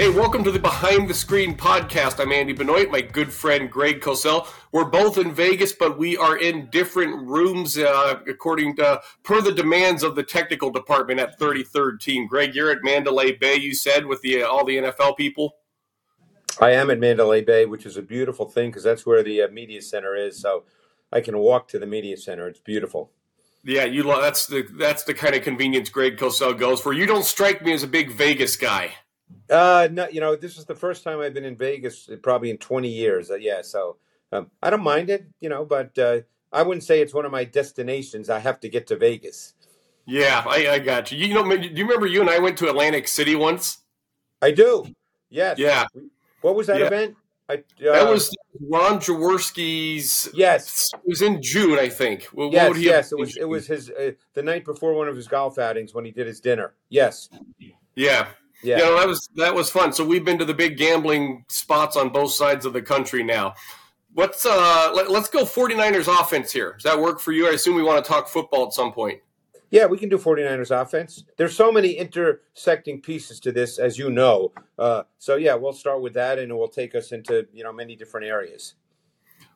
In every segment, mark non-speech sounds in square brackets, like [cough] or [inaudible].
Hey, welcome to the Behind the Screen podcast. I'm Andy Benoit, my good friend Greg Cosell. We're both in Vegas, but we are in different rooms uh, according to per the demands of the technical department at 33rd team. Greg, you're at Mandalay Bay. You said with the uh, all the NFL people. I am at Mandalay Bay, which is a beautiful thing because that's where the uh, media center is. So I can walk to the media center. It's beautiful. Yeah, you. That's the that's the kind of convenience Greg Cosell goes for. You don't strike me as a big Vegas guy. Uh, no, you know, this is the first time I've been in Vegas uh, probably in 20 years. Uh, yeah, so um, I don't mind it, you know, but uh, I wouldn't say it's one of my destinations. I have to get to Vegas. Yeah, I, I got you. You know, do you remember you and I went to Atlantic City once? I do. Yes. Yeah. What was that yeah. event? I, uh, that was Ron Jaworski's. Yes, it was in June, I think. What, yes, yes, it was. It was his uh, the night before one of his golf outings when he did his dinner. Yes. Yeah, yeah. You know, that was that was fun. So we've been to the big gambling spots on both sides of the country now. What's uh let, us go 49ers offense here. Does that work for you? I assume we want to talk football at some point. Yeah, we can do 49ers offense. There's so many intersecting pieces to this, as you know. Uh, so yeah, we'll start with that, and it will take us into you know many different areas.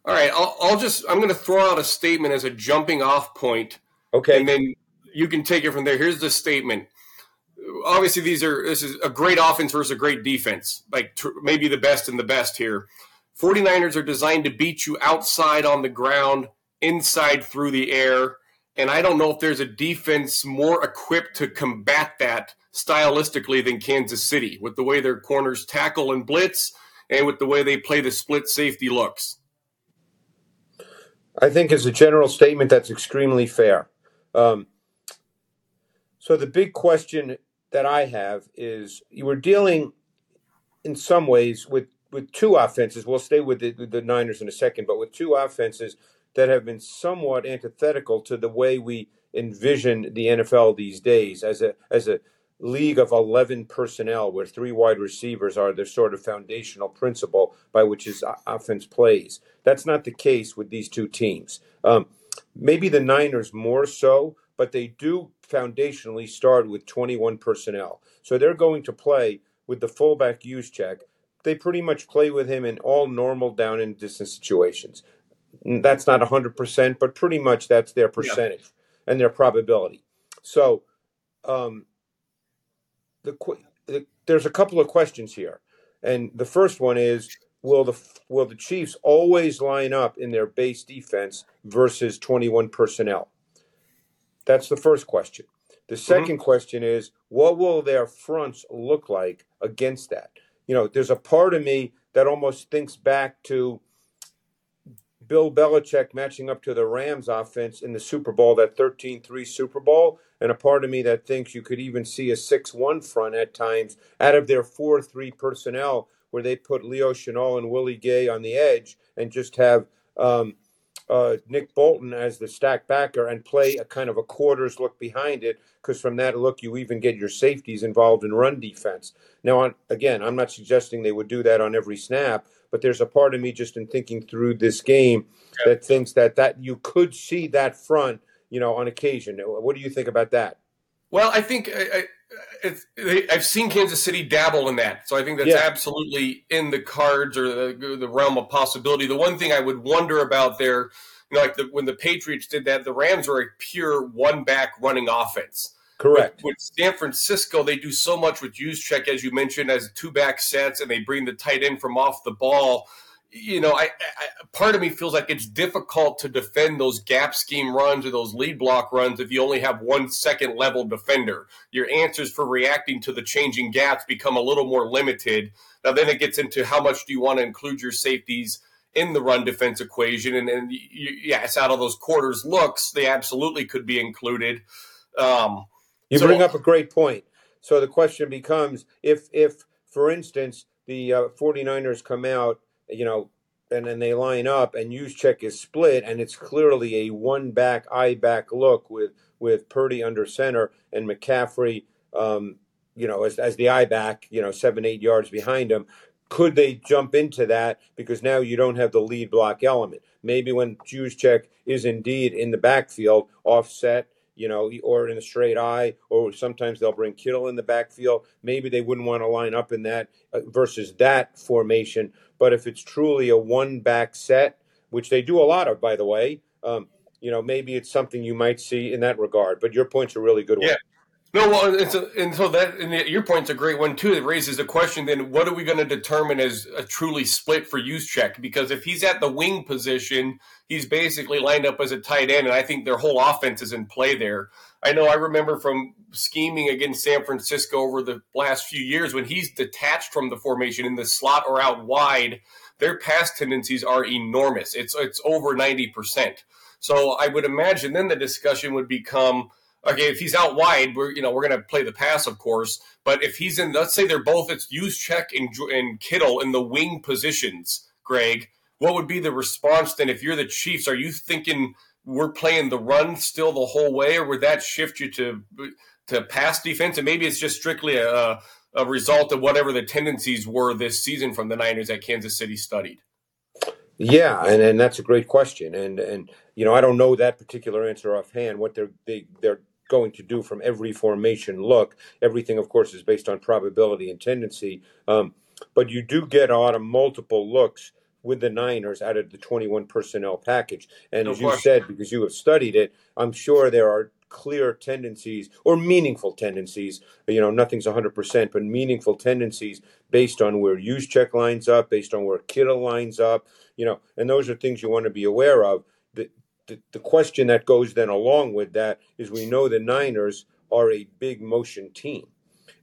All right, I'll, I'll just I'm going to throw out a statement as a jumping off point. Okay, and then you can take it from there. Here's the statement obviously these are this is a great offense versus a great defense. Like maybe the best and the best here. 49ers are designed to beat you outside on the ground inside through the air. And i don't know if there's a defense more equipped to combat that stylistically than kansas city with the way their corners tackle and blitz and with the way they play the split safety looks. I think as a general statement that's extremely fair. Um, so the big question that I have is you were dealing in some ways with with two offenses. We'll stay with the, the Niners in a second, but with two offenses that have been somewhat antithetical to the way we envision the NFL these days as a as a league of 11 personnel where three wide receivers are the sort of foundational principle by which his offense plays. That's not the case with these two teams. Um, maybe the Niners more so, but they do foundationally start with 21 personnel. So they're going to play with the fullback Juszczyk. They pretty much play with him in all normal down and distance situations. That's not 100%, but pretty much that's their percentage yeah. and their probability. So um, the, the, there's a couple of questions here. And the first one is will the will the Chiefs always line up in their base defense versus 21 personnel? That's the first question. The 2nd mm-hmm. question is what will their fronts look like against that? You know, there's a part of me that almost thinks back to Bill Belichick matching up to the Rams offense in the Super Bowl, that 13 3 Super Bowl. And a part of me that thinks you could even see a 6 1 front at times out of their 4 3 personnel, where they put Leo Chenal and Willie Gay on the edge and just have um, uh, Nick Bolton as the stack backer and play a kind of a quarters look behind it because from that look you even get your safeties involved in run defense. Now, on, again, I'm not suggesting they would do that on every snap, but there's a part of me just in thinking through this game yeah. that thinks that that you could see that front, you know, on occasion. What do you think about that? Well, I think I, I, I've seen Kansas City dabble in that, so I think that's yeah. absolutely in the cards or the, the, realm of possibility. The one thing I would wonder about there, you know, like the, when the Patriots did that, the Rams were a pure one back running offense. Correct. With, with San Francisco, they do so much with Juszczyk, as you mentioned, as two back sets, and they bring the tight end from off the ball you know, I, I, part of me feels like it's difficult to defend those gap scheme runs or those lead block runs if you only have one second level defender. Your answers for reacting to the changing gaps become a little more limited. Now, then it gets into how much do you want to include your safeties in the run defense equation, and, and you, yes, out of those quarters looks, they absolutely could be included. Um, you so, bring up a great point. So the question becomes if, if for instance, the uh, 49ers come out you know, and then they line up and Juszczyk is split and it's clearly a one back eye back look with with Purdy under center and McCaffrey um, you know as, as the eye back you know seven eight yards behind him. Could they jump into that? Because now you don't have the lead block element. Maybe when Juszczyk is indeed in the backfield offset you know, or in a straight eye, or sometimes they'll bring Kittle in the backfield. Maybe they wouldn't want to line up in that uh, versus that formation. But if it's truly a one back set, which they do a lot of, by the way, um, you know, maybe it's something you might see in that regard. But your point's a really good one. No, well, it's a, and so that and your point's a great one too. It raises the question: then, what are we going to determine as a truly split for Juszczyk? Because if he's at the wing position, he's basically lined up as a tight end, and I think their whole offense is in play there. I know I remember from scheming against San Francisco over the last few years when he's detached from the formation in the slot or out wide, their pass tendencies are enormous. It's it's over ninety percent. So I would imagine then the discussion would become okay, if he's out wide, we're you know we're going to play the pass, of course. But if he's in, let's say they're both, it's Juszczyk and, and Kittle in the wing positions. Greg, what would be the response then if you're the Chiefs? Are you thinking we're playing the run still the whole way, or would that shift you to to pass defense? And maybe it's just strictly a, a result of whatever the tendencies were this season from the Niners that Kansas City studied. Yeah, and, and that's a great question, and and you know I don't know that particular answer offhand. What they're they they're going to do from every formation look. Everything, of course, is based on probability and tendency. Um, but you do get a lot of multiple looks with the Niners out of the 21 personnel package. And as you said, because you have studied it, I'm sure there are clear tendencies or meaningful tendencies. You know, nothing's 100%, but meaningful tendencies based on where Juszczyk lines up, based on where Kittle lines up, you know, and those are things you want to be aware of the, the question that goes then along with that is we know the Niners are a big motion team.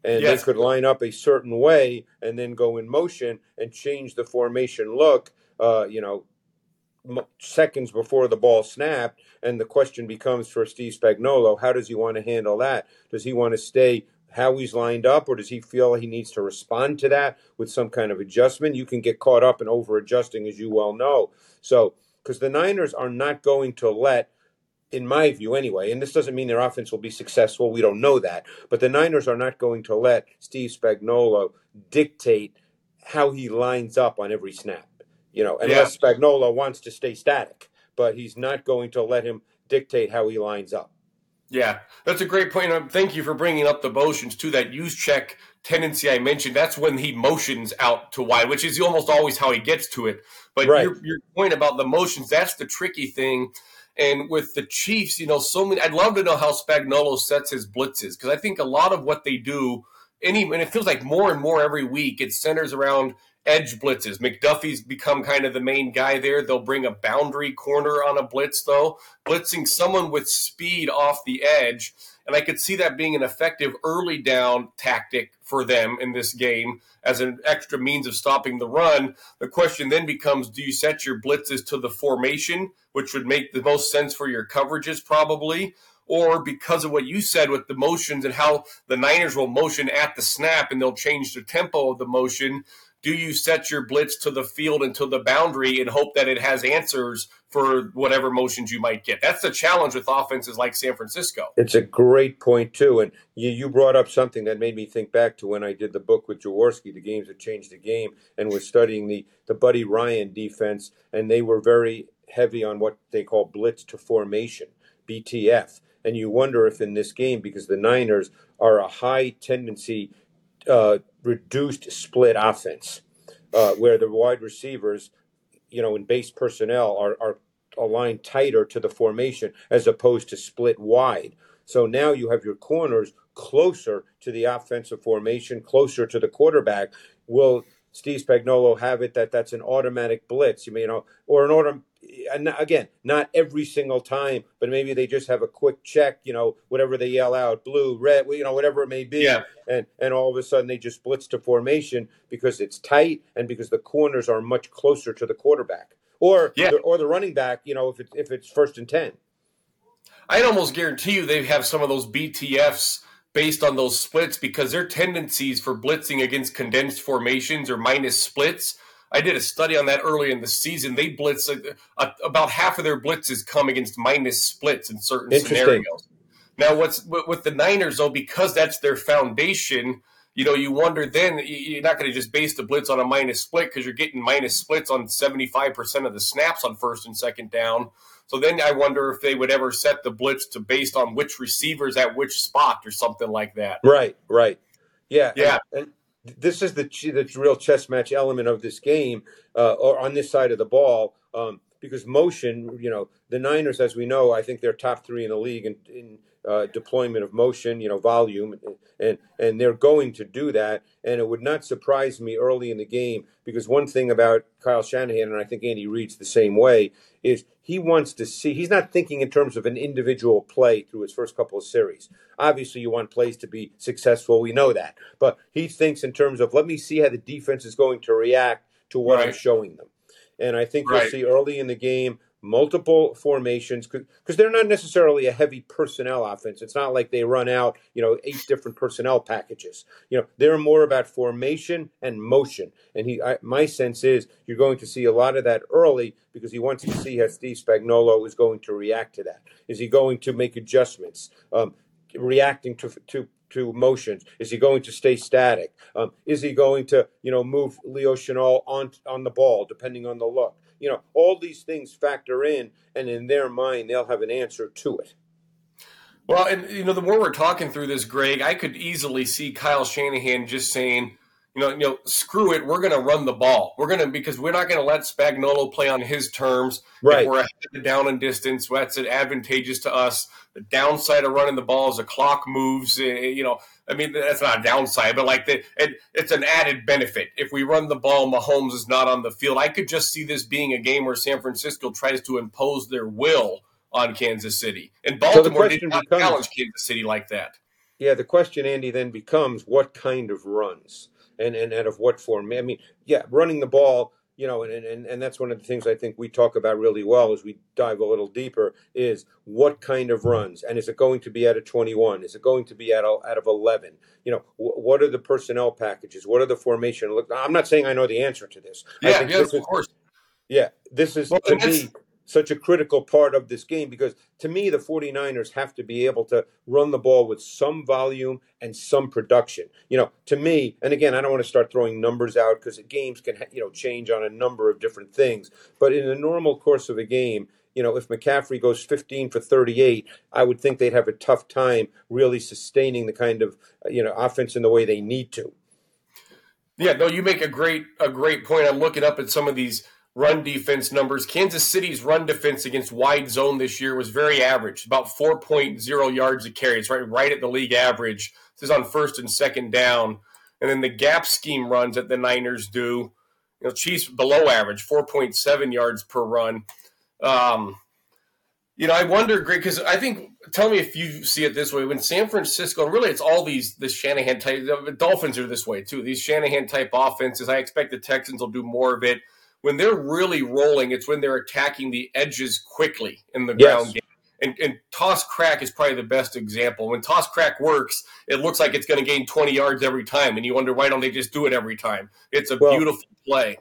And yes. they could line up a certain way and then go in motion and change the formation look, uh, you know, seconds before the ball snapped. And the question becomes for Steve Spagnuolo, how does he want to handle that? Does he want to stay how he's lined up, or does he feel he needs to respond to that with some kind of adjustment? You can get caught up in over adjusting, as you well know. So because the Niners are not going to let, in my view anyway, and this doesn't mean their offense will be successful. We don't know that. But the Niners are not going to let Steve Spagnuolo dictate how he lines up on every snap. You know, unless yeah. Spagnuolo wants to stay static, but he's not going to let him dictate how he lines up. Yeah, that's a great point. Thank you for bringing up the motions to that Juszczyk tendency I mentioned. That's when he motions out to wide, which is almost always how he gets to it. But right. your, your point about the motions, that's the tricky thing. And with the Chiefs, you know, so many. I'd love to know how Spagnuolo sets his blitzes because I think a lot of what they do, any, and it feels like more and more every week, it centers around edge blitzes. McDuffie's become kind of the main guy there. They'll bring a boundary corner on a blitz, though, blitzing someone with speed off the edge. And I could see that being an effective early down tactic for them in this game as an extra means of stopping the run. The question then becomes do you set your blitzes to the formation, which would make the most sense for your coverages, probably? Or because of what you said with the motions and how the Niners will motion at the snap and they'll change the tempo of the motion, do you set your blitz to the field and to the boundary and hope that it has answers for whatever motions you might get? That's the challenge with offenses like San Francisco. It's a great point too, and you, you brought up something that made me think back to when I did the book with Jaworski, the games that changed the game, and was studying the the Buddy Ryan defense, and they were very heavy on what they call blitz to formation, BTF. And you wonder if in this game, because the Niners are a high tendency uh, reduced split offense, uh, where the wide receivers, you know, in base personnel are, are aligned tighter to the formation as opposed to split wide. So now you have your corners closer to the offensive formation, closer to the quarterback. Will Steve Spagnuolo have it that that's an automatic blitz? You know, or an auto Uh, again, not every single time, but maybe they just have a quick check, you know, whatever they yell out, blue, red, you know, whatever it may be. Yeah. And and all of a sudden they just blitz to formation because it's tight and because the corners are much closer to the quarterback. Or yeah. the, or the running back, you know, if it's if it's first and 10. I'd almost guarantee you they have some of those BTFs based on those splits because their tendencies for blitzing against condensed formations or minus splits – I did a study on that early in the season. They blitz uh, uh, about half of their blitzes come against minus splits in certain scenarios. Now, what's with the Niners though, because that's their foundation, you know, you wonder then you're not going to just base the blitz on a minus split because you're getting minus splits on 75% of the snaps on first and second down. So then I wonder if they would ever set the blitz to based on which receivers at which spot or something like that. Right, right. Yeah. Yeah. And, and this is the the real chess match element of this game, uh, or on this side of the ball. Um, because motion, you know, the Niners, as we know, I think they're top three in the league in, in uh, deployment of motion, you know, volume, and and they're going to do that. And it would not surprise me early in the game because one thing about Kyle Shanahan, and I think Andy Reid's the same way, is he wants to see. He's not thinking in terms of an individual play through his first couple of series. Obviously, you want plays to be successful. We know that, but he thinks in terms of let me see how the defense is going to react to what right. I'm showing them. And I think right. you'll see early in the game multiple formations because they're not necessarily a heavy personnel offense. It's not like they run out, you know, eight different personnel packages. You know, they're more about formation and motion. And he, I, my sense is you're going to see a lot of that early because he wants to see how Steve Spagnuolo is going to react to that. Is he going to make adjustments? Um, reacting to to to motions? Is he going to stay static? Um, is he going to, you know, move Leo Chenal on on the ball, depending on the look? You know, all these things factor in, and in their mind, they'll have an answer to it. Well, and you know, the more we're talking through this, Greg, I could easily see Kyle Shanahan just saying, you know, you know, screw it, we're going to run the ball. We're going to because we're not going to let Spagnuolo play on his terms. Right, if we're ahead of the down in distance. That's advantageous to us. The downside of running the ball is the clock moves. Eh, you know, I mean, that's not a downside, but like the, it, it's an added benefit. If we run the ball, Mahomes is not on the field. I could just see this being a game where San Francisco tries to impose their will on Kansas City, and Baltimore so did not becomes, challenge Kansas City like that. Yeah, the question, Andy, then becomes what kind of runs and and out of what form? I mean, yeah, running the ball you know, and, and, and that's one of the things I think we talk about really well as we dive a little deeper is what kind of runs, and is it going to be out of 21? Is it going to be out of, out of 11? You know, what are the personnel packages? What are the formation? Look, I'm not saying I know the answer to this. Yeah, yeah, of course. Yeah, this is well, to me such a critical part of this game because to me the 49ers have to be able to run the ball with some volume and some production you know to me and again i don't want to start throwing numbers out because games can you know change on a number of different things but in the normal course of a game you know, if McCaffrey goes 15 for 38, I would think they'd have a tough time really sustaining the kind of, you know, offense in the way they need to. Yeah, no, you make a great a great point. I'm looking up at some of these run defense numbers. Kansas City's run defense against wide zone this year was very average, about 4.0 yards a carry. It's right, right at the league average. This is on first and second down. And then the gap scheme runs that the Niners do, you know, Chiefs below average, 4.7 yards per run. Um, you know, I wonder, Greg, because I think, tell me if you see it this way. When San Francisco, really it's all these, the Shanahan type, the Dolphins are this way too. These Shanahan type offenses, I expect the Texans will do more of it when they're really rolling, it's when they're attacking the edges quickly in the yes. ground game. And, and, toss crack is probably the best example. When toss crack works, it looks like it's going to gain 20 yards every time, and you wonder why don't they just do it every time? It's a well, beautiful play.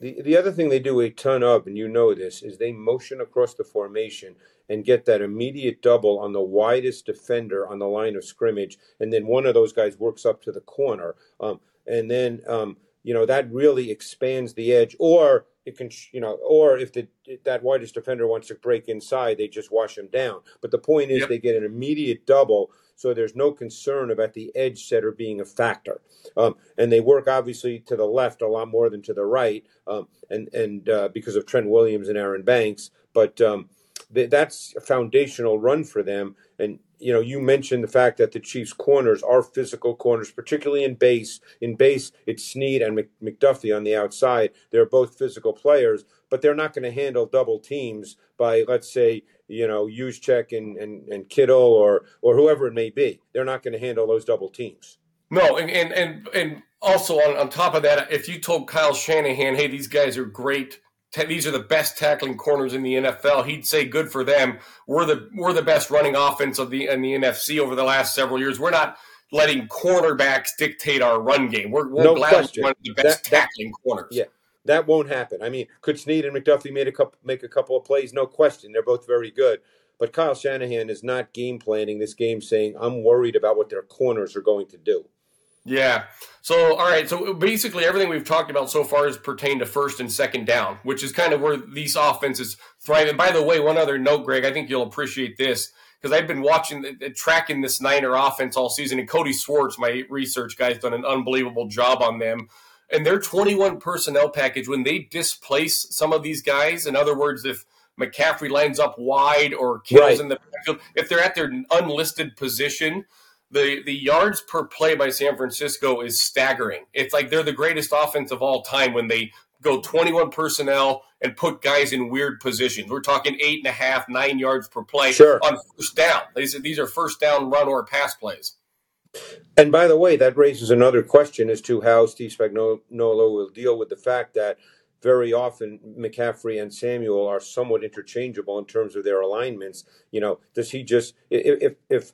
The, the other thing they do a ton of, and you know this, is they motion across the formation and get that immediate double on the widest defender on the line of scrimmage, and then one of those guys works up to the corner, um, and then um, you know that really expands the edge or it can you know or if the that widest defender wants to break inside they just wash him down but the point is yep. they get an immediate double so there's no concern about the edge setter being a factor um, and they work obviously to the left a lot more than to the right um, and and uh, because of Trent Williams and Aaron Banks but um, th- that's a foundational run for them and you know, you mentioned the fact that the Chiefs' corners are physical corners, particularly in base. In base, it's Sneed and McDuffie on the outside. They're both physical players, but they're not going to handle double teams by, let's say, you know, Juszczyk and, and, and Kittle or or whoever it may be. They're not going to handle those double teams. No, and and and, and also on, on top of that, if you told Kyle Shanahan, hey, these guys are great these are the best tackling corners in the NFL. He'd say, "Good for them. We're the we're the best running offense of the in the NFC over the last several years. We're not letting cornerbacks dictate our run game. We're, we're no glad question. one of the best that, tackling that, corners." Yeah, that won't happen. I mean, could Sneed and McDuffie made a couple make a couple of plays? No question. They're both very good. But Kyle Shanahan is not game planning this game, saying, "I'm worried about what their corners are going to do." Yeah. So, all right. So basically, everything we've talked about so far has pertained to first and second down, which is kind of where these offenses thrive. And by the way, one other note, Greg, I think you'll appreciate this because I've been watching, uh, uh, tracking this Niner offense all season, and Cody Schwartz, my research guy, has done an unbelievable job on them. And their 21 personnel package, when they displace some of these guys, in other words, if McCaffrey lines up wide or Kittle's right. in the backfield, if they're at their unlisted position, the the yards per play by San Francisco is staggering. It's like they're the greatest offense of all time when they go 21 personnel and put guys in weird positions. We're talking eight and a half, nine yards per play sure. on first down. These are, these are first down run or pass plays. And by the way, that raises another question as to how Steve Spagnuolo will deal with the fact that very often McCaffrey and Samuel are somewhat interchangeable in terms of their alignments. You know, does he just if if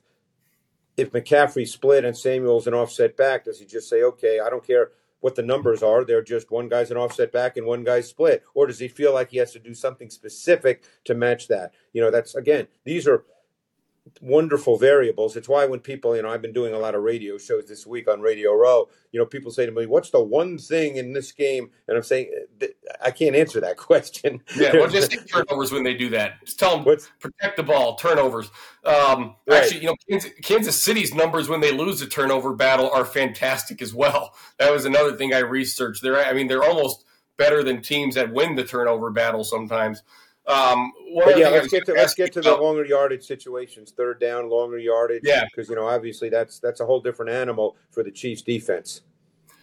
if McCaffrey split and Samuel's an offset back, does he just say, okay, I don't care what the numbers are, they're just one guy's an offset back and one guy's split? Or does he feel like he has to do something specific to match that? You know, that's again, these are wonderful variables. It's why when people, you know, I've been doing a lot of radio shows this week on Radio Row. You know, people say to me, "What's the one thing in this game?" And I'm saying, I can't answer that [laughs] question. Yeah, well, just turnovers when they do that. Just tell them What's, protect the ball, turnovers. Um, right. Actually, you know, Kansas, Kansas City's numbers when they lose the turnover battle are fantastic as well. That was another thing I researched. They're, I mean, they're almost better than teams that win the turnover battle sometimes. Um, yeah, let's get to let's get to the longer yardage situations. Third down, longer yardage. Yeah, because you know obviously that's that's a whole different animal for the Chiefs defense.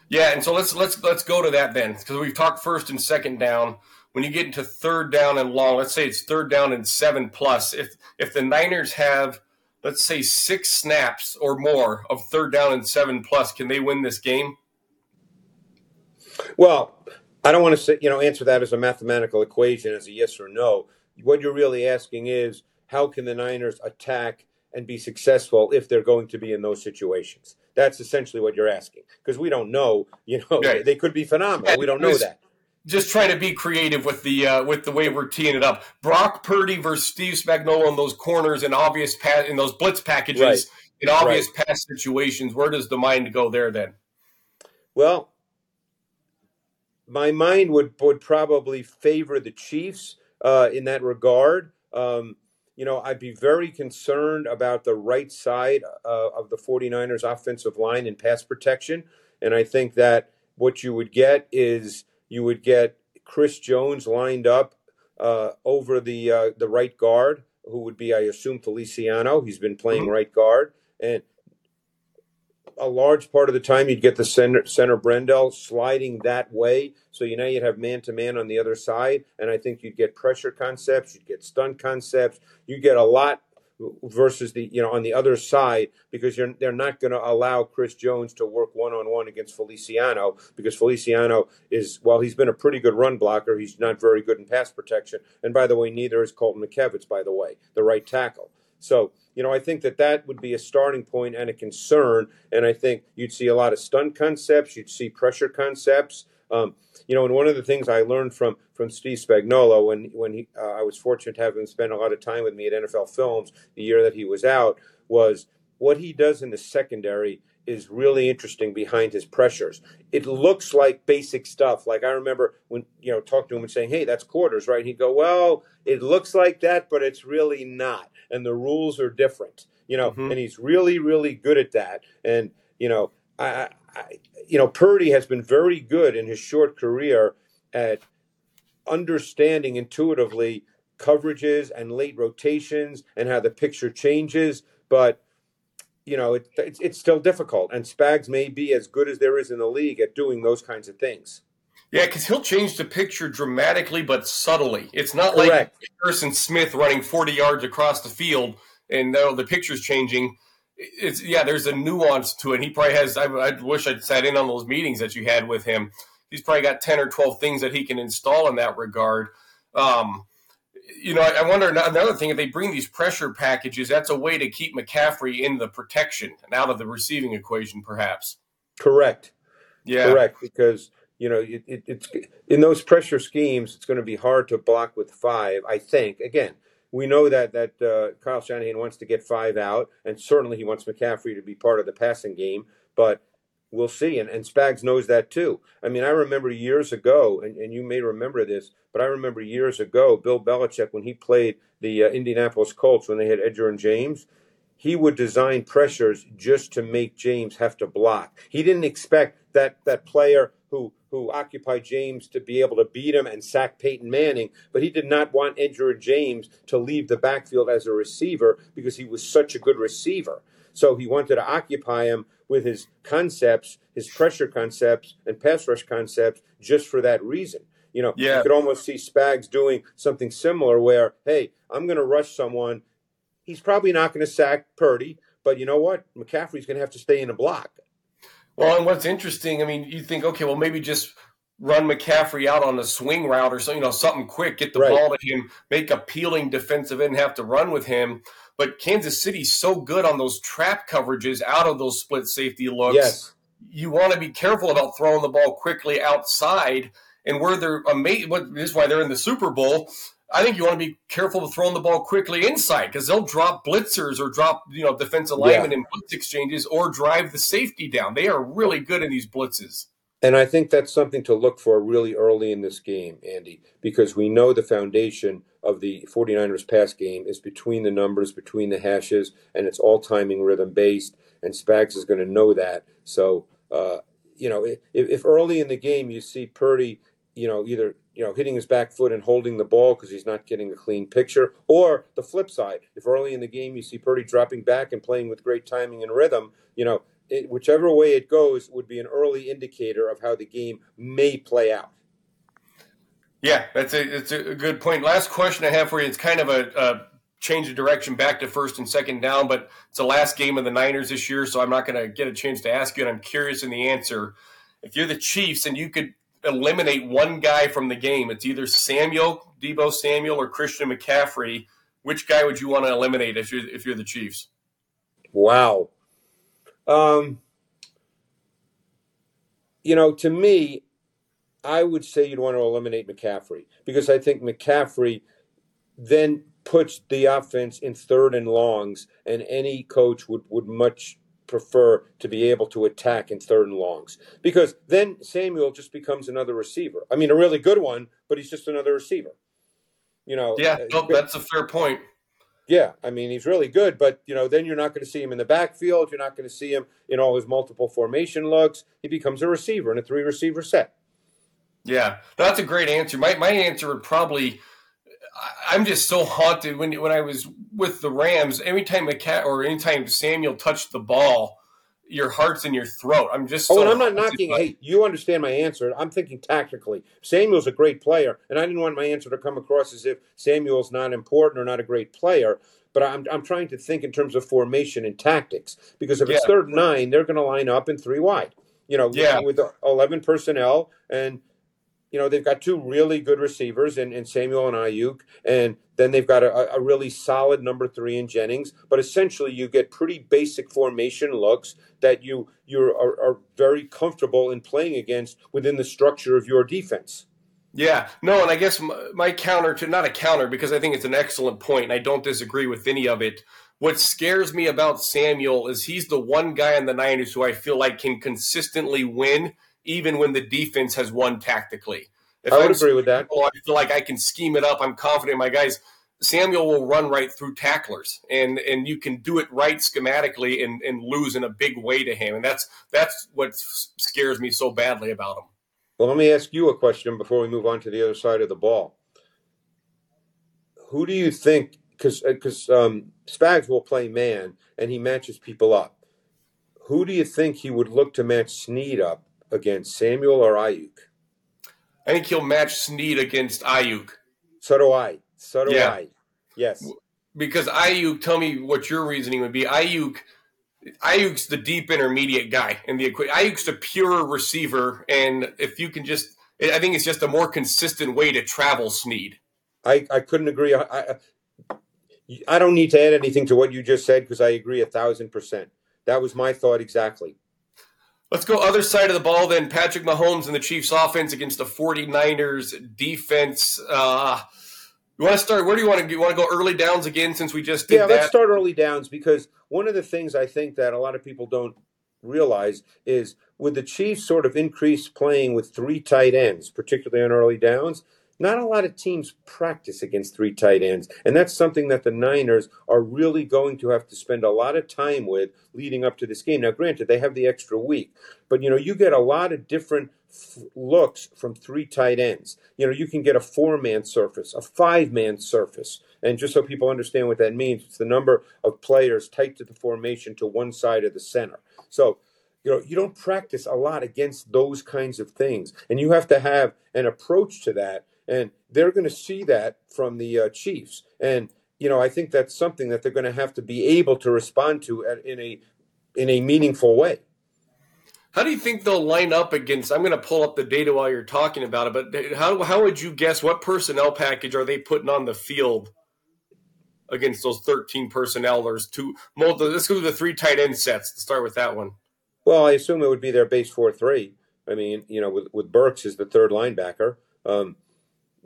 Yeah, and so let's let's let's go to that then because we've talked first and second down. When you get into third down and long, let's say it's third down and seven plus. If if the Niners have let's say six snaps or more of third down and seven plus, can they win this game? Well, I don't want to say, you know, answer that as a mathematical equation as a yes or no. What you're really asking is how can the Niners attack and be successful if they're going to be in those situations? That's essentially what you're asking because we don't know. You know, right. they could be phenomenal. Yeah, we don't know that. Just trying to be creative with the uh, with the way we're teeing it up. Brock Purdy versus Steve Spagnuolo in those corners and obvious pass in those blitz packages right. in obvious right. pass situations. Where does the mind go there then? Well, my mind would would probably favor the Chiefs uh, in that regard. Um, you know, I'd be very concerned about the right side uh, of the 49ers offensive line in pass protection. And I think that what you would get is you would get Chris Jones lined up uh, over the uh, the right guard, who would be, I assume, Feliciano. He's been playing mm-hmm. right guard. And a large part of the time you'd get the center center Brendel sliding that way. So you know you'd have man to man on the other side, and I think you'd get pressure concepts, you'd get stunt concepts, you get a lot versus the you know on the other side because you're, they're not going to allow Chris Jones to work one on one against Feliciano because Feliciano is well he's been a pretty good run blocker. He's not very good in pass protection. And by the way neither is Colton McKivitz by the way the right tackle so you know, I think that that would be a starting point and a concern. And I think you'd see a lot of stunt concepts, you'd see pressure concepts. Um, you know, and one of the things I learned from from Steve Spagnuolo when when he, uh, I was fortunate to have him spend a lot of time with me at NFL Films the year that he was out was what he does in the secondary is really interesting behind his pressures. It looks like basic stuff. Like I remember when you know talking to him and saying, "Hey, that's quarters, right?" he'd go, "Well, it looks like that, but it's really not, and the rules are different." You know, mm-hmm. and he's really, really good at that. And you know, I, I, you know, Purdy has been very good in his short career at understanding intuitively coverages and late rotations and how the picture changes, but you know, it, it's, it's still difficult. And Spags may be as good as there is in the league at doing those kinds of things. Yeah, because he'll change the picture dramatically but subtly. It's not Correct. like Harrison Smith running 40 yards across the field and though the picture's changing. It's yeah, there's a nuance to it. He probably has. I, I wish I'd sat in on those meetings that you had with him. He's probably got 10 or 12 things that he can install in that regard. Um, you know, I, wonder another thing if they bring these pressure packages, that's a way to keep McCaffrey in the protection and out of the receiving equation, perhaps. Correct. Yeah. Correct. Because you know it, it, it's in those pressure schemes, it's going to be hard to block with five. I think. Again, we know that that uh, Kyle Shanahan wants to get five out, and certainly he wants McCaffrey to be part of the passing game. But we'll see. And, and Spags knows that too. I mean, I remember years ago, and, and you may remember this, but I remember years ago, Bill Belichick, when he played the uh, Indianapolis Colts, when they had Edgerrin James, he would design pressures just to make James have to block. He didn't expect that that player who who occupied James to be able to beat him and sack Peyton Manning, but he did not want Edgerrin James to leave the backfield as a receiver because he was such a good receiver. So he wanted to occupy him with his concepts, his pressure concepts and pass rush concepts just for that reason. You know, yeah. you could almost see Spags doing something similar where, hey, I'm going to rush someone. He's probably not going to sack Purdy, but you know what? McCaffrey's going to have to stay in the block. Well, and what's interesting, I mean, you think, okay, well, maybe just run McCaffrey out on a swing route or something, you know, something quick, get the right. ball to him, make a peeling defensive end, have to run with him. But Kansas City's so good on those trap coverages out of those split safety looks. Yes. You want to be careful about throwing the ball quickly outside. And where they're amazing, this is why they're in the Super Bowl. I think you want to be careful with throwing the ball quickly inside because they'll drop blitzers or drop you know defensive linemen yeah. in blitz exchanges or drive the safety down. They are really good in these blitzes. And I think that's something to look for really early in this game, Andy, because we know the foundation of the 49ers pass game is between the numbers, between the hashes, and it's all timing rhythm based. And Spags is going to know that. So, uh, you know, if, if, early in the game you see Purdy, you know, either you know hitting his back foot and holding the ball because he's not getting a clean picture, or the flip side, if early in the game you see Purdy dropping back and playing with great timing and rhythm, you know, it, whichever way it goes would be an early indicator of how the game may play out. Yeah, that's a it's a good point. Last question I have for you. It's kind of a, a change of direction back to first and second down, but it's the last game of the Niners this year, so I'm not going to get a chance to ask you. And I'm curious in the answer. If you're the Chiefs and you could eliminate one guy from the game, it's either Samuel, Deebo Samuel, or Christian McCaffrey. Which guy would you want to eliminate if you're if you're the Chiefs? Wow. Um, you know, to me, I would say you'd want to eliminate McCaffrey because I think McCaffrey then puts the offense in third and longs, and any coach would, would much prefer to be able to attack in third and longs because then Samuel just becomes another receiver. I mean, a really good one, but he's just another receiver. You know, yeah, uh, that's a fair point. Yeah, I mean he's really good, but you know then you're not going to see him in the backfield. You're not going to see him in all his multiple formation looks. He becomes a receiver in a three receiver set. Yeah, that's a great answer. My my answer would probably. I'm just so haunted when when I was with the Rams. Every time a cat or anytime Samuel touched the ball, your heart's in your throat. I'm just. So oh, and I'm not knocking. By- hey, you understand my answer. I'm thinking tactically. Samuel's a great player, and I didn't want my answer to come across as if Samuel's not important or not a great player. But I'm I'm trying to think in terms of formation and tactics because if yeah. it's third nine, they're going to line up in three wide. You know, yeah. with 11 personnel and you know, they've got two really good receivers in, in Samuel and Aiyuk, and then they've got a, a, really solid number three in Jennings. But essentially, you get pretty basic formation looks that you you are, are very comfortable in playing against within the structure of your defense. Yeah, no, and I guess my, my counter to not a counter because I think it's an excellent point, and I don't disagree with any of it. What scares me about Samuel is he's the one guy in the Niners who I feel like can consistently win even when the defense has won tactically. If I would I'm agree with that. I feel like I can scheme it up. I'm confident my guys. Samuel will run right through tacklers, and and you can do it right schematically and, and lose in a big way to him, and that's that's what scares me so badly about him. Well, let me ask you a question before we move on to the other side of the ball. Who do you think? Because because uh, um, Spags will play man, and he matches people up. Who do you think he would look to match Sneed up against Samuel or Aiyuk? I think he'll match Sneed against Aiyuk. So do I. So do yeah. I. Yes. Because Aiyuk, tell me what your reasoning would be. Aiyuk, Aiyuk's the deep intermediate guy in the equation. Aiyuk's the pure receiver, and if you can just, I think it's just a more consistent way to travel Sneed. I, I couldn't agree. I, I, I don't need to add anything to what you just said because I agree a thousand percent. That was my thought exactly. Let's go other side of the ball then. Patrick Mahomes and the Chiefs offense against the 49ers defense. Uh, you want to start? Where do you want to? Do you want to go early downs again since we just did yeah, that? let's start early downs because one of the things I think that a lot of people don't realize is with the Chiefs sort of increase playing with three tight ends, particularly on early downs, not a lot of teams practice against three tight ends. And that's something that the Niners are really going to have to spend a lot of time with leading up to this game. Now, granted, they have the extra week, but you know, you get a lot of different f- looks from three tight ends. You know, you can get a four man surface, a five man surface. And just so people understand what that means, it's the number of players tight to the formation to one side of the center. So, you know, you don't practice a lot against those kinds of things. And you have to have an approach to that and they're going to see that from the uh, Chiefs. And you know, I think that's something that they're going to have to be able to respond to at, in a in a meaningful way. How do you think they'll line up against? I'm going to pull up the data while you're talking about it, but how how would you guess what personnel package are they putting on the field against those 13 personnel? There's two. Let's go to the three tight end sets to start with that one. Well, I assume it would be their base four three. I mean, you know, with with Burks as the third linebacker. Um,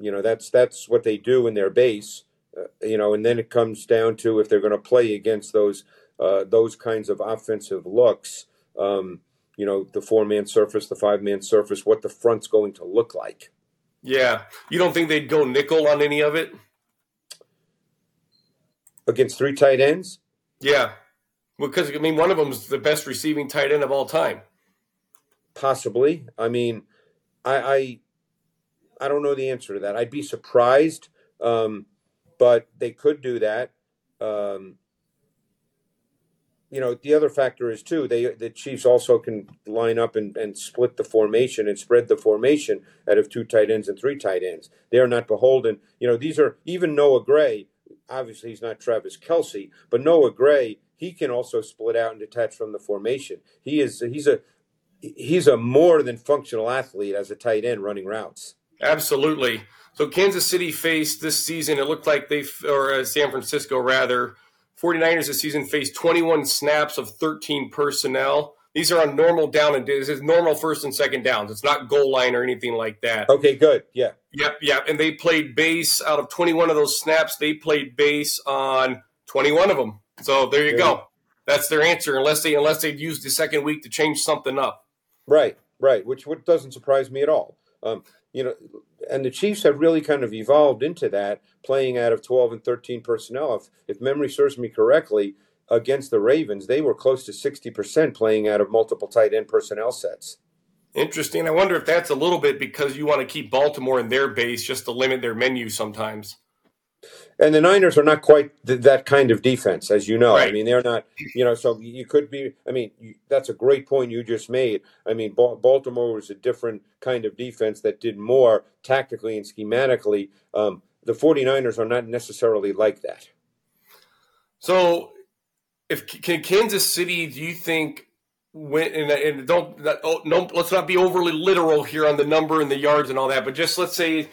you know, that's that's what they do in their base. Uh, you know, and then it comes down to if they're going to play against those uh, those kinds of offensive looks. Um, you know, the four man surface, the five man surface, what the front's going to look like. Yeah, you don't think they'd go nickel on any of it against three tight ends? Yeah, because I mean, one of them is the best receiving tight end of all time. Possibly. I mean, I, I I don't know the answer to that. I'd be surprised, um, but they could do that. Um, you know, the other factor is too. They the Chiefs also can line up and, and split the formation and spread the formation out of two tight ends and three tight ends. They are not beholden. You know, these are even Noah Gray. Obviously, he's not Travis Kelce, but Noah Gray he can also split out and detach from the formation. He is he's a he's a more than functional athlete as a tight end running routes. Absolutely. So Kansas City faced this season, it looked like they, or uh, San Francisco rather, 49ers this season faced 21 snaps of 13 personnel. These are on normal down and this is normal first and second downs. It's not goal line or anything like that. Okay, good. Yeah. Yep, yep. And they played base out of 21 of those snaps. They played base on 21 of them. So there you go. That's their answer, unless they unless they'd used the second week to change something up. Right, right. Which what doesn't surprise me at all. Um, you know, and the Chiefs have really kind of evolved into that, playing out of 12 and 13 personnel. If, if memory serves me correctly, against the Ravens, they were close to 60% playing out of multiple tight end personnel sets. Interesting. I wonder if that's a little bit because you want to keep Baltimore in their base just to limit their menu sometimes. And the Niners are not quite th- that kind of defense, as you know. Right. I mean, they're not, you know, so you could be, I mean, you, that's a great point you just made. I mean, ba- Baltimore was a different kind of defense that did more tactically and schematically. Um, the 49ers are not necessarily like that. So, if can Kansas City, do you think when and, and don't oh, no, let's not be overly literal here on the number and the yards and all that, but just let's say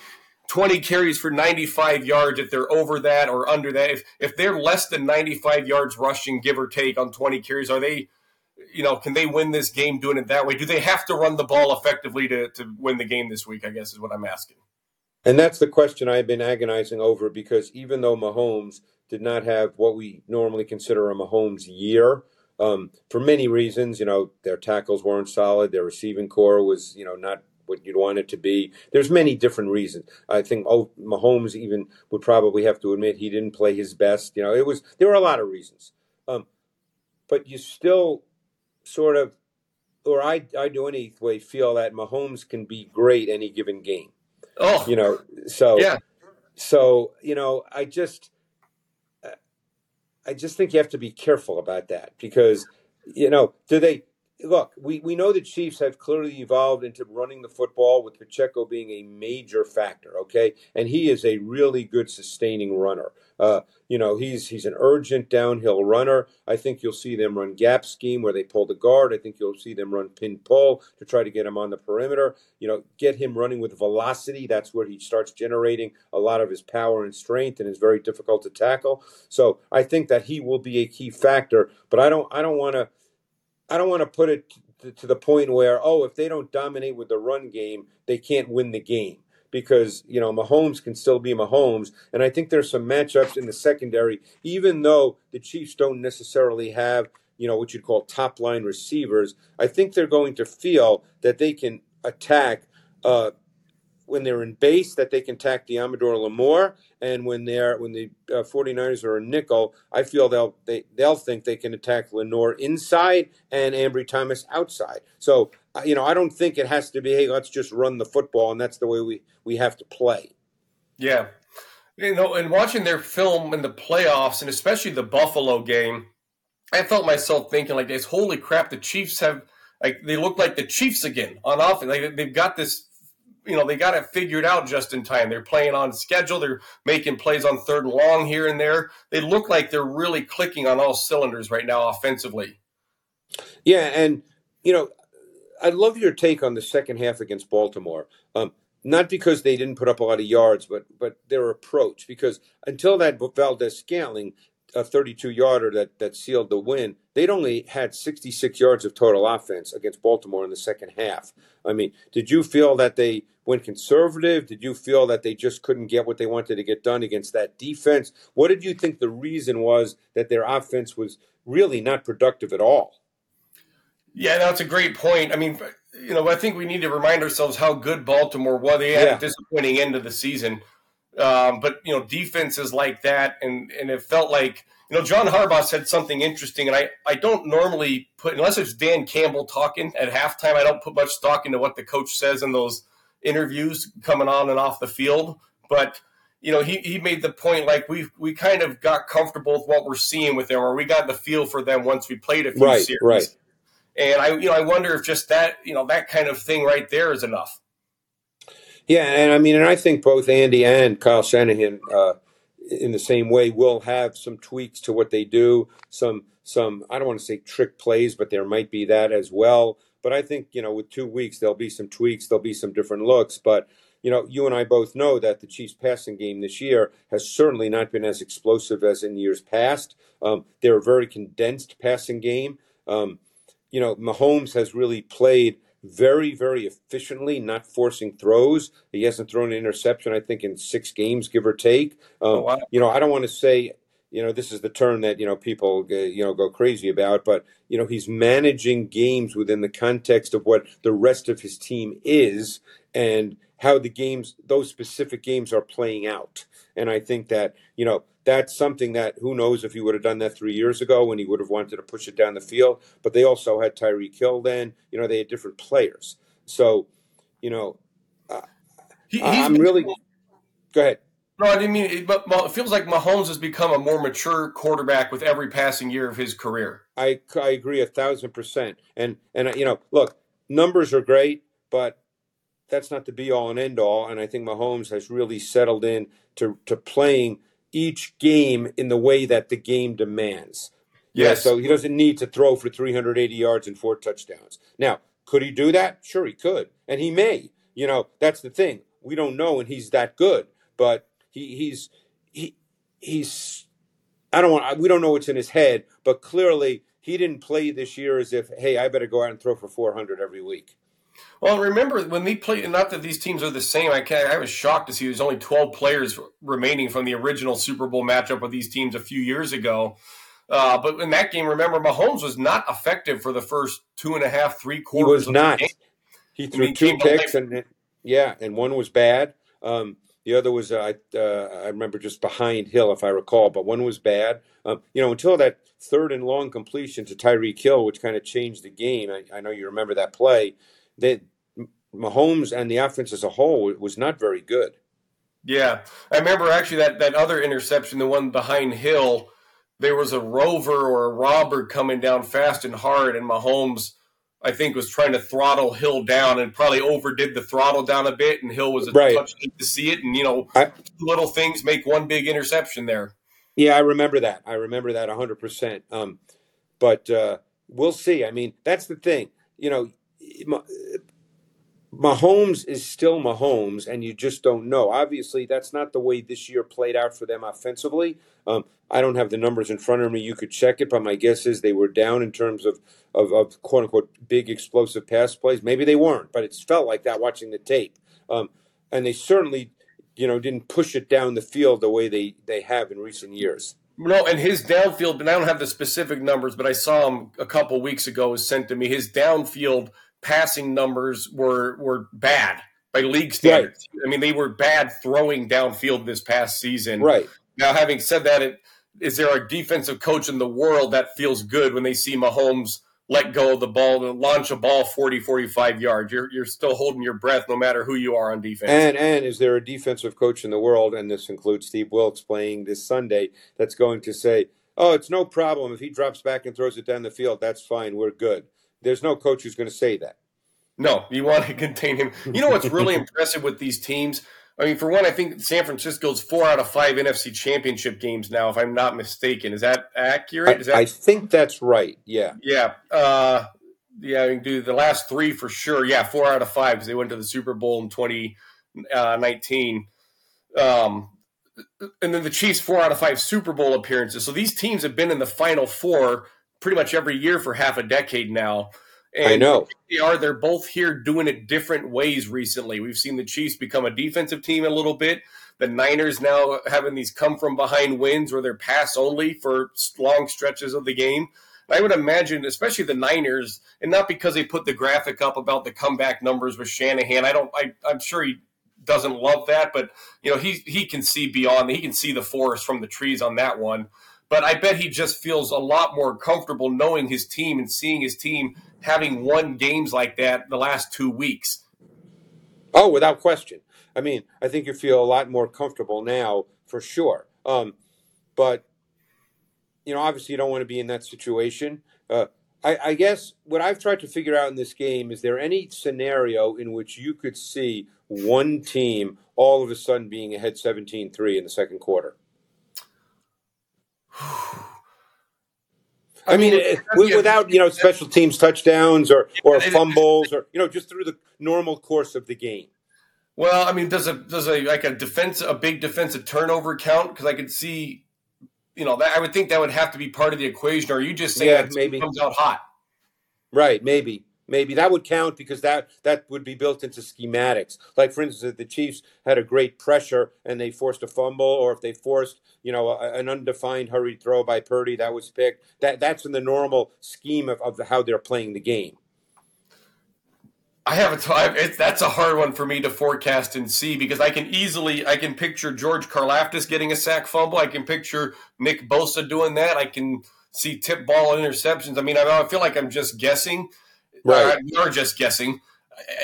20 carries for 95 yards if they're over that or under that. If if they're less than 95 yards rushing, give or take on 20 carries, are they, you know, can they win this game doing it that way? Do they have to run the ball effectively to, to win the game this week? I guess is what I'm asking. And that's the question I've been agonizing over because even though Mahomes did not have what we normally consider a Mahomes year, um, for many reasons, you know, their tackles weren't solid, their receiving corps was, you know, not what you'd want it to be. There's many different reasons. I think oh, Mahomes even would probably have to admit he didn't play his best. You know, it was there were a lot of reasons, um, but you still sort of, or I I do anyway feel that Mahomes can be great any given game. Oh, you know, so yeah, so you know, I just. I just think you have to be careful about that because, you know, do they look, we, we know the Chiefs have clearly evolved into running the football with Pacheco being a major factor, okay? And he is a really good sustaining runner. Uh, you know, he's he's an urgent downhill runner. I think you'll see them run gap scheme where they pull the guard. I think you'll see them run pin pull to try to get him on the perimeter. You know, get him running with velocity. That's where he starts generating a lot of his power and strength and is very difficult to tackle. So I think that he will be a key factor. But I don't I don't want to I don't want to put it to, the point where, oh, if they don't dominate with the run game, they can't win the game. Because you know Mahomes can still be Mahomes, and I think there's some matchups in the secondary, even though the Chiefs don't necessarily have you know, what you'd call top line receivers, I think they're going to feel that they can attack uh, when they're in base that they can attack Amador Lenoir, and when they're when the uh, 49ers are a nickel, I feel they'll they, they'll think they can attack Lenoir inside and Ambry Thomas outside. So uh, you know, I don't think it has to be hey, let's just run the football, and that's the way we we have to play. Yeah, you know, and watching their film in the playoffs, and especially the Buffalo game, I felt myself thinking like this: Holy crap, the Chiefs have like they look like the Chiefs again on offense. Like they've got this you know, they got it figured out just in time. They're playing on schedule. They're making plays on third and long here and there. They look like they're really clicking on all cylinders right now offensively. Yeah, and you know, I love your take on the second half against Baltimore. Um, not because they didn't put up a lot of yards, but but their approach. Because until that Valdes-Scantling, a 32 yarder that, that sealed the win, they'd only had 66 yards of total offense against Baltimore in the second half. I mean, did you feel that they went conservative? Did you feel that they just couldn't get what they wanted to get done against that defense? What did you think the reason was that their offense was really not productive at all? Yeah, that's a great point. I mean, you know, I think we need to remind ourselves how good Baltimore was. They had yeah. a disappointing end of the season. Um, but you know, defenses like that, and and it felt like you know John Harbaugh said something interesting, and I I don't normally put unless it's Dan Campbell talking at halftime. I don't put much stock into what the coach says in those interviews coming on and off the field, but you know, he, he made the point like we we kind of got comfortable with what we're seeing with them, or we got the feel for them once we played a few right, series. Right. And I you know I wonder if just that you know that kind of thing right there is enough. Yeah, and I mean, and I think both Andy and Kyle Shanahan, uh, in the same way, will have some tweaks to what they do. Some, some I don't want to say trick plays, but there might be that as well. But I think you know, with two weeks, there'll be some tweaks. There'll be some different looks. But you know, you and I both know that the Chiefs' passing game this year has certainly not been as explosive as in years past. Um, they're a very condensed passing game. Um, you know, Mahomes has really played very, very efficiently, not forcing throws. He hasn't thrown an interception, I think, in six games, give or take. Um, oh, wow. You know, I don't want to say, you know, this is the term that, you know, people, uh, you know, go crazy about, but, you know, he's managing games within the context of what the rest of his team is and how the games, those specific games are playing out. And I think that, you know, that's something that who knows if he would have done that three years ago when he would have wanted to push it down the field. But they also had Tyreek Hill then. You know, they had different players. So, you know, uh, he, I'm really. Go ahead. No, I didn't mean it, but it feels like Mahomes has become a more mature quarterback with every passing year of his career. I, I agree a thousand percent. And and you know, look, numbers are great, but that's not the be all and end all. And I think Mahomes has really settled in to to playing each game in the way that the game demands. Yes. Yeah, so he doesn't need to throw for 380 yards and four touchdowns. Now, could he do that? Sure, he could, and he may. You know, that's the thing. We don't know, and he's that good. But he, he's he he's. I don't want. We don't know what's in his head, but clearly he didn't play this year as if, hey, I better go out and throw for 400 every week. Well, remember when they played? Not that these teams are the same. I I was shocked to see there's only 12 players remaining from the original Super Bowl matchup with these teams a few years ago. Uh, but in that game, remember Mahomes was not effective for the first two and a half, three quarters. He was not. He threw I mean, two picks, and yeah, and one was bad. Um, the other was uh, I uh, I remember just behind Hill, if I recall, but one was bad. Um, you know, until that third and long completion to Tyreek Hill, which kind of changed the game. I, I know you remember that play that Mahomes and the offense as a whole was not very good. Yeah, I remember actually that that other interception, the one behind Hill. There was a rover or a robber coming down fast and hard, and Mahomes, I think, was trying to throttle Hill down and probably overdid the throttle down a bit, and Hill was a right. touch to see it, and you know, I, little things make one big interception there. Yeah, I remember that. I remember that hundred um, percent. But uh, we'll see. I mean, that's the thing. You know, Mahomes is still Mahomes, and you just don't know. Obviously, that's not the way this year played out for them offensively. Um, I don't have the numbers in front of me. You could check it, but my guess is they were down in terms of, of, of quote unquote big explosive pass plays. Maybe they weren't, but it's felt like that watching the tape. Um, and they certainly, you know, didn't push it down the field the way they, they have in recent years. No, and his downfield, and I don't have the specific numbers, but I saw him a couple weeks ago was sent to me. His downfield passing numbers were were bad by league standards. Right. I mean, they were bad throwing downfield this past season. Right. Now, having said that, it, is there a defensive coach in the world that feels good when they see Mahomes let go of the ball and launch a ball 40, 45 yards? You're, you're still holding your breath no matter who you are on defense. And, and is there a defensive coach in the world, and this includes Steve Wilks playing this Sunday, that's going to say, oh, it's no problem. If he drops back and throws it down the field, that's fine. We're good. There's no coach who's going to say that. No, you want to [laughs] contain him. You know what's really impressive with these teams? I mean, for one, I think San Francisco's four out of five NFC championship games now, if I'm not mistaken. Is that accurate? Is I, that... I think that's right. Yeah. Yeah. Uh, yeah, I mean, do the last three for sure. Yeah, four out of five because they went to the Super Bowl in 2019. Uh, um, and then the Chiefs, four out of five Super Bowl appearances. So these teams have been in the Final Four pretty much every year for half a decade now. And I know they are. They're both here doing it different ways recently. We've seen the Chiefs become a defensive team a little bit. The Niners now having these come from behind wins where they're pass only for long stretches of the game. I would imagine, especially the Niners, and not because they put the graphic up about the comeback numbers with Shanahan. I don't. I, I'm sure he doesn't love that, but you know he he can see beyond. He can see the forest from the trees on that one. But I bet he just feels a lot more comfortable knowing his team and seeing his team having won games like that the last two weeks. Oh, without question. I mean, I think you feel a lot more comfortable now for sure. Um, but you know, obviously, you don't want to be in that situation. Uh, I, I, guess what I've tried to figure out in this game is there any scenario in which you could see one team all of a sudden being ahead 17 3 in the second quarter? I mean, it, without you know special teams touchdowns or or fumbles or you know just through the normal course of the game. Well, I mean, does a does a like a defense a big defensive turnover count? Because I could see, you know, that I would think that would have to be part of the equation. Or are you just saying yeah, that maybe comes out hot? Right, maybe maybe that would count because that that would be built into schematics. Like for instance, if the Chiefs had a great pressure and they forced a fumble, or if they forced you know a, an undefined hurried throw by Purdy that was picked, that that's in the normal scheme of, of how they're playing the game. I have a time. that's a hard one for me to forecast and see because I can easily I can picture George Karlaftis getting a sack fumble. I can picture Nick Bosa doing that. I can see tip ball interceptions. I mean, I, I feel like I'm just guessing Right. Uh, are just guessing.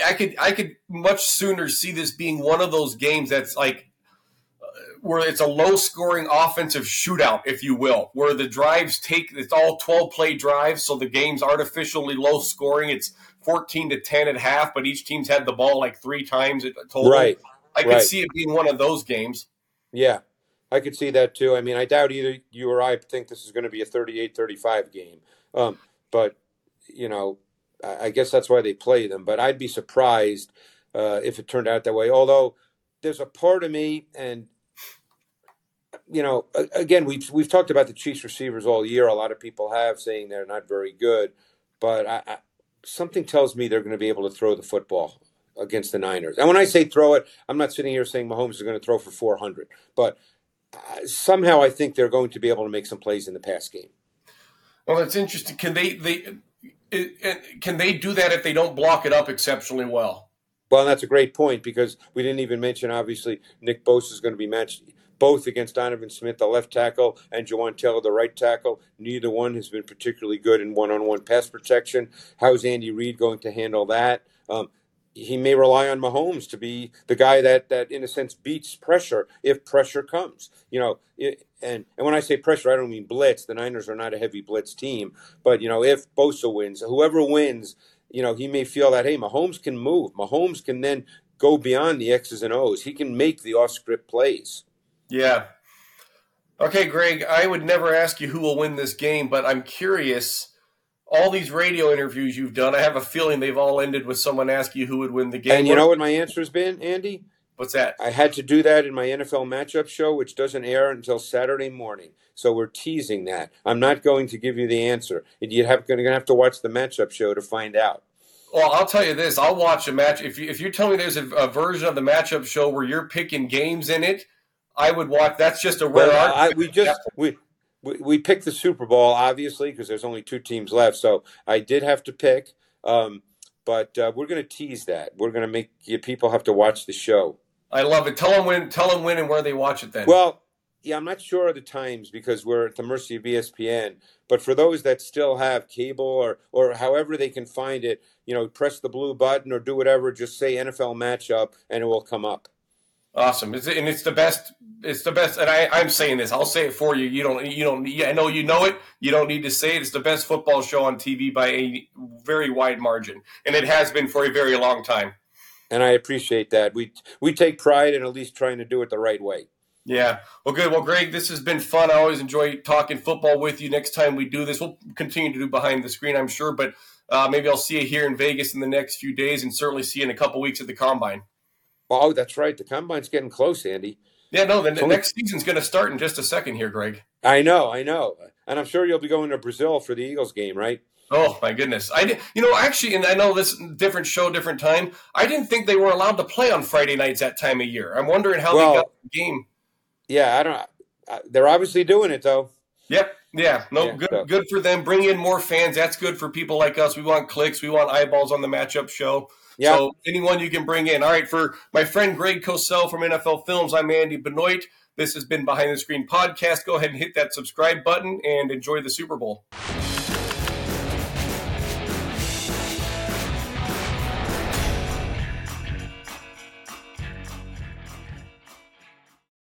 I could I could much sooner see this being one of those games that's like uh, where it's a low scoring offensive shootout, if you will, where the drives take it's all 12 play drives, so the game's artificially low scoring. It's 14 to 10 at half, but each team's had the ball like three times total. Right. I could right. see it being one of those games. Yeah. I could see that too. I mean, I doubt either you or I think this is going to be a 38-35 game. Um, but you know, I guess that's why they play them. But I'd be surprised uh, if it turned out that way. Although there's a part of me, and you know, again, we've we've talked about the Chiefs receivers all year. A lot of people have saying they're not very good, but I, I, something tells me they're going to be able to throw the football against the Niners. And when I say throw it, I'm not sitting here saying Mahomes is going to throw for 400, but uh, somehow I think they're going to be able to make some plays in the pass game. Well, that's interesting. Can they they can they do that if they don't block it up exceptionally well? Well, that's a great point because we didn't even mention obviously Nick Bosa is going to be matched both against Donovan Smith, the left tackle, and Jawaan Taylor, the right tackle. Neither one has been particularly good in one-on-one pass protection. How's Andy Reid going to handle that? Um, he may rely on Mahomes to be the guy that that in a sense beats pressure if pressure comes. You know, it, and and when I say pressure, I don't mean blitz. The Niners are not a heavy blitz team, but you know, if Bosa wins, whoever wins, you know, he may feel that hey, Mahomes can move. Mahomes can then go beyond the X's and O's. He can make the off-script plays. Yeah. Okay, Greg. I would never ask you who will win this game, but I'm curious all these radio interviews you've done, I have a feeling they've all ended with someone asking you who would win the game. And you know what my answer has been, Andy? What's that? I had to do that in my NFL matchup show, which doesn't air until Saturday morning. So we're teasing that. I'm not going to give you the answer. You're going to have to watch the matchup show to find out. Well, I'll tell you this: I'll watch a match. If you if you tell me there's a, a version of the matchup show where you're picking games in it, I would watch. That's just a rare. Well, I, we just we we, we picked the Super Bowl, obviously, because there's only two teams left. So I did have to pick. Um, but uh, we're going to tease that. We're going to make you people have to watch the show. I love it. Tell them when. Tell them when and where they watch it. Then. Well, yeah, I'm not sure of the times because we're at the mercy of ESPN. But for those that still have cable or or however they can find it, you know, press the blue button or do whatever. Just say NFL matchup, and it will come up. Awesome, it's, and it's the best. It's the best, and I, I'm saying this. I'll say it for you. You don't. You don't. I know you know it. You don't need to say it. It's the best football show on TV by a very wide margin, and it has been for a very long time. And I appreciate that. We we take pride in at least trying to do it the right way. Yeah. Well, good. Well, Greg, this has been fun. I always enjoy talking football with you. Next time we do this, we'll continue to do behind the screen, I'm sure. But uh, maybe I'll see you here in Vegas in the next few days, and certainly see you in a couple weeks at the combine. Oh, that's right. The combine's getting close, Andy. Yeah, no, the only... next season's going to start in just a second here, Greg. I know, I know, and I'm sure you'll be going to Brazil for the Eagles game, right? Oh my goodness! I did, you know, actually, and I know this different show, different time. I didn't think they were allowed to play on Friday nights that time of year. I'm wondering how well, they got the game. Yeah, I don't. Uh, they're obviously doing it though. Yep. Yeah. No. Yeah, good. So. Good for them. Bring in more fans. That's good for people like us. We want clicks. We want eyeballs on the matchup show. Yeah. So anyone you can bring in. All right. For my friend Greg Cosell from NFL Films, I'm Andy Benoit. This has been Behind the Screen Podcast. Go ahead and hit that subscribe button and enjoy the Super Bowl.